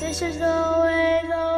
This is the way the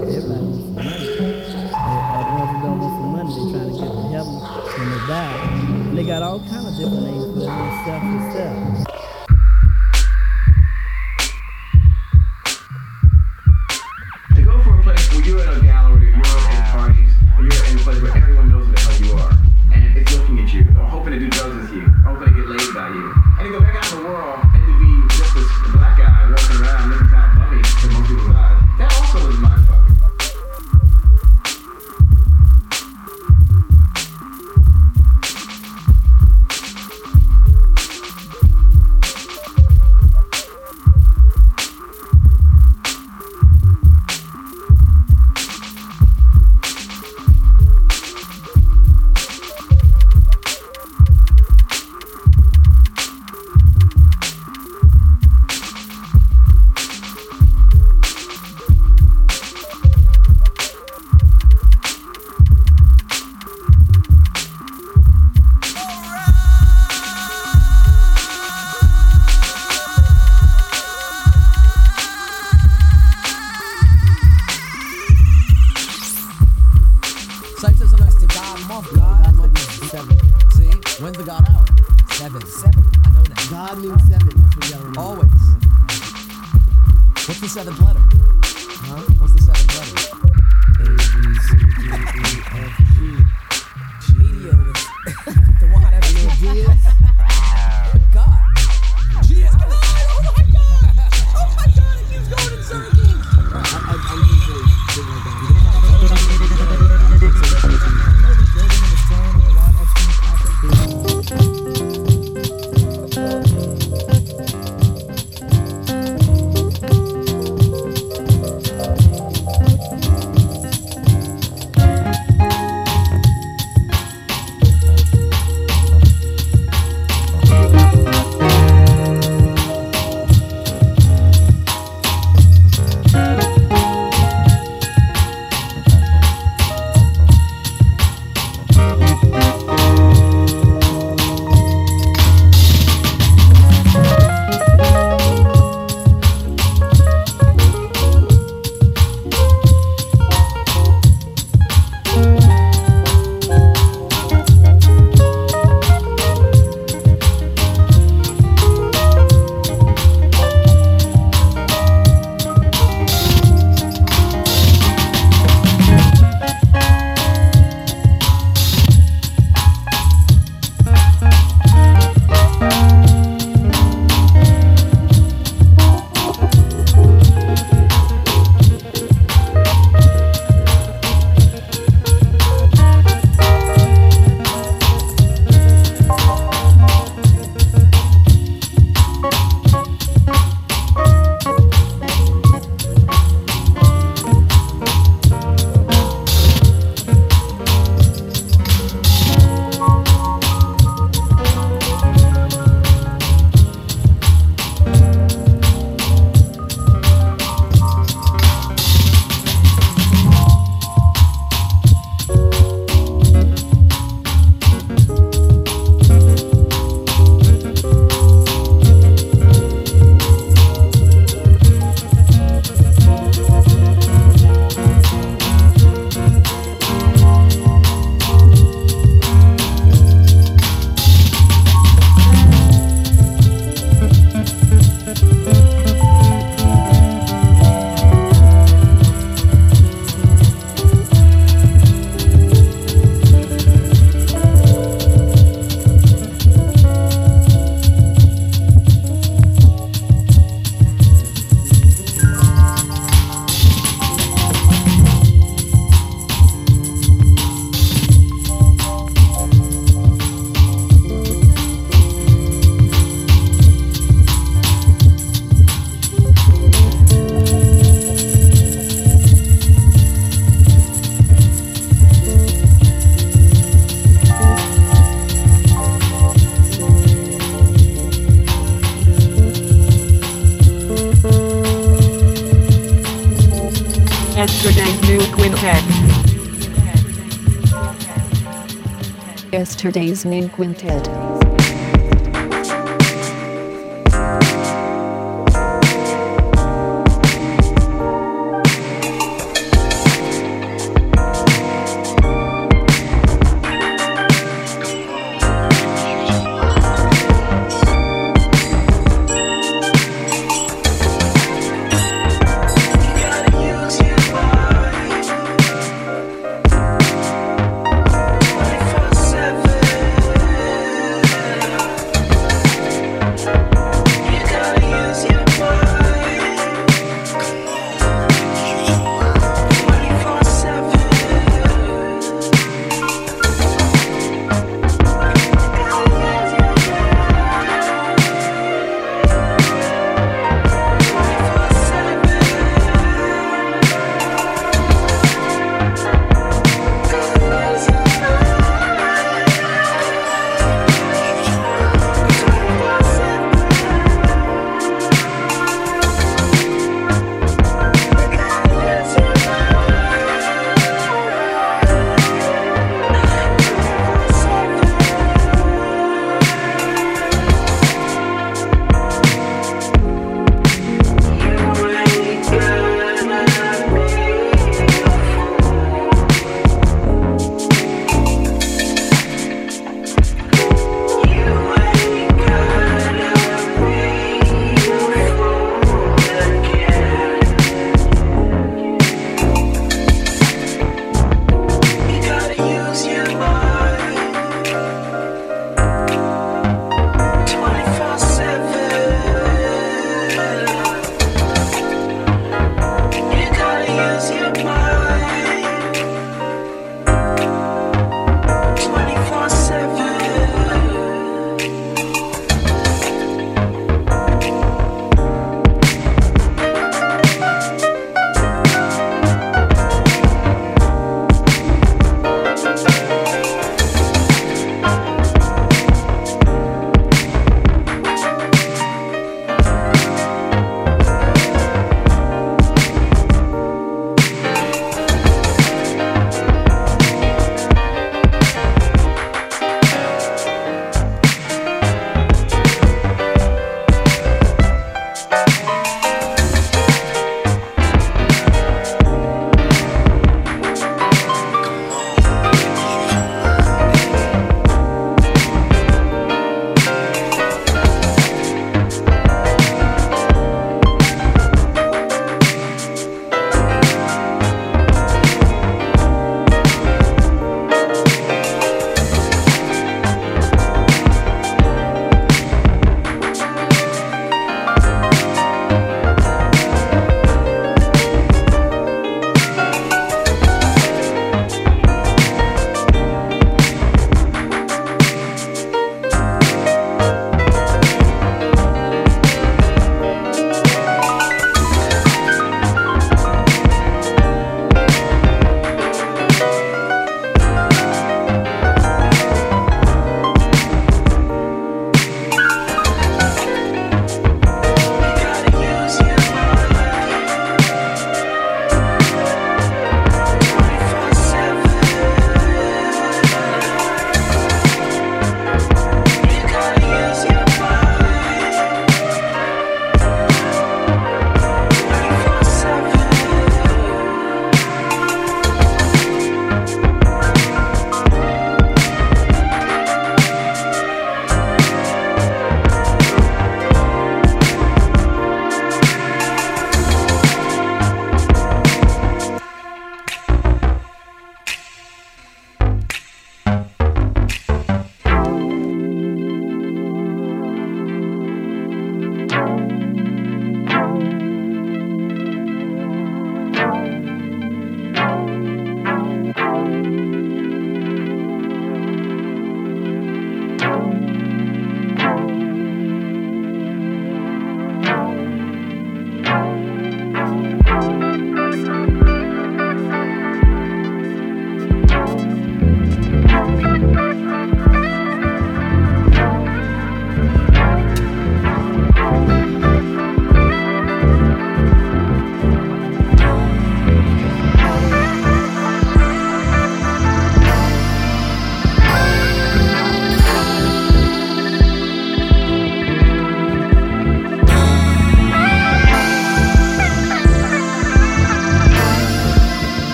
Everybody's Everyone's almost some money. They trying to get to heaven and to die. And they got all kind of different names for it. Stuff and stuff. yesterday's main quintet.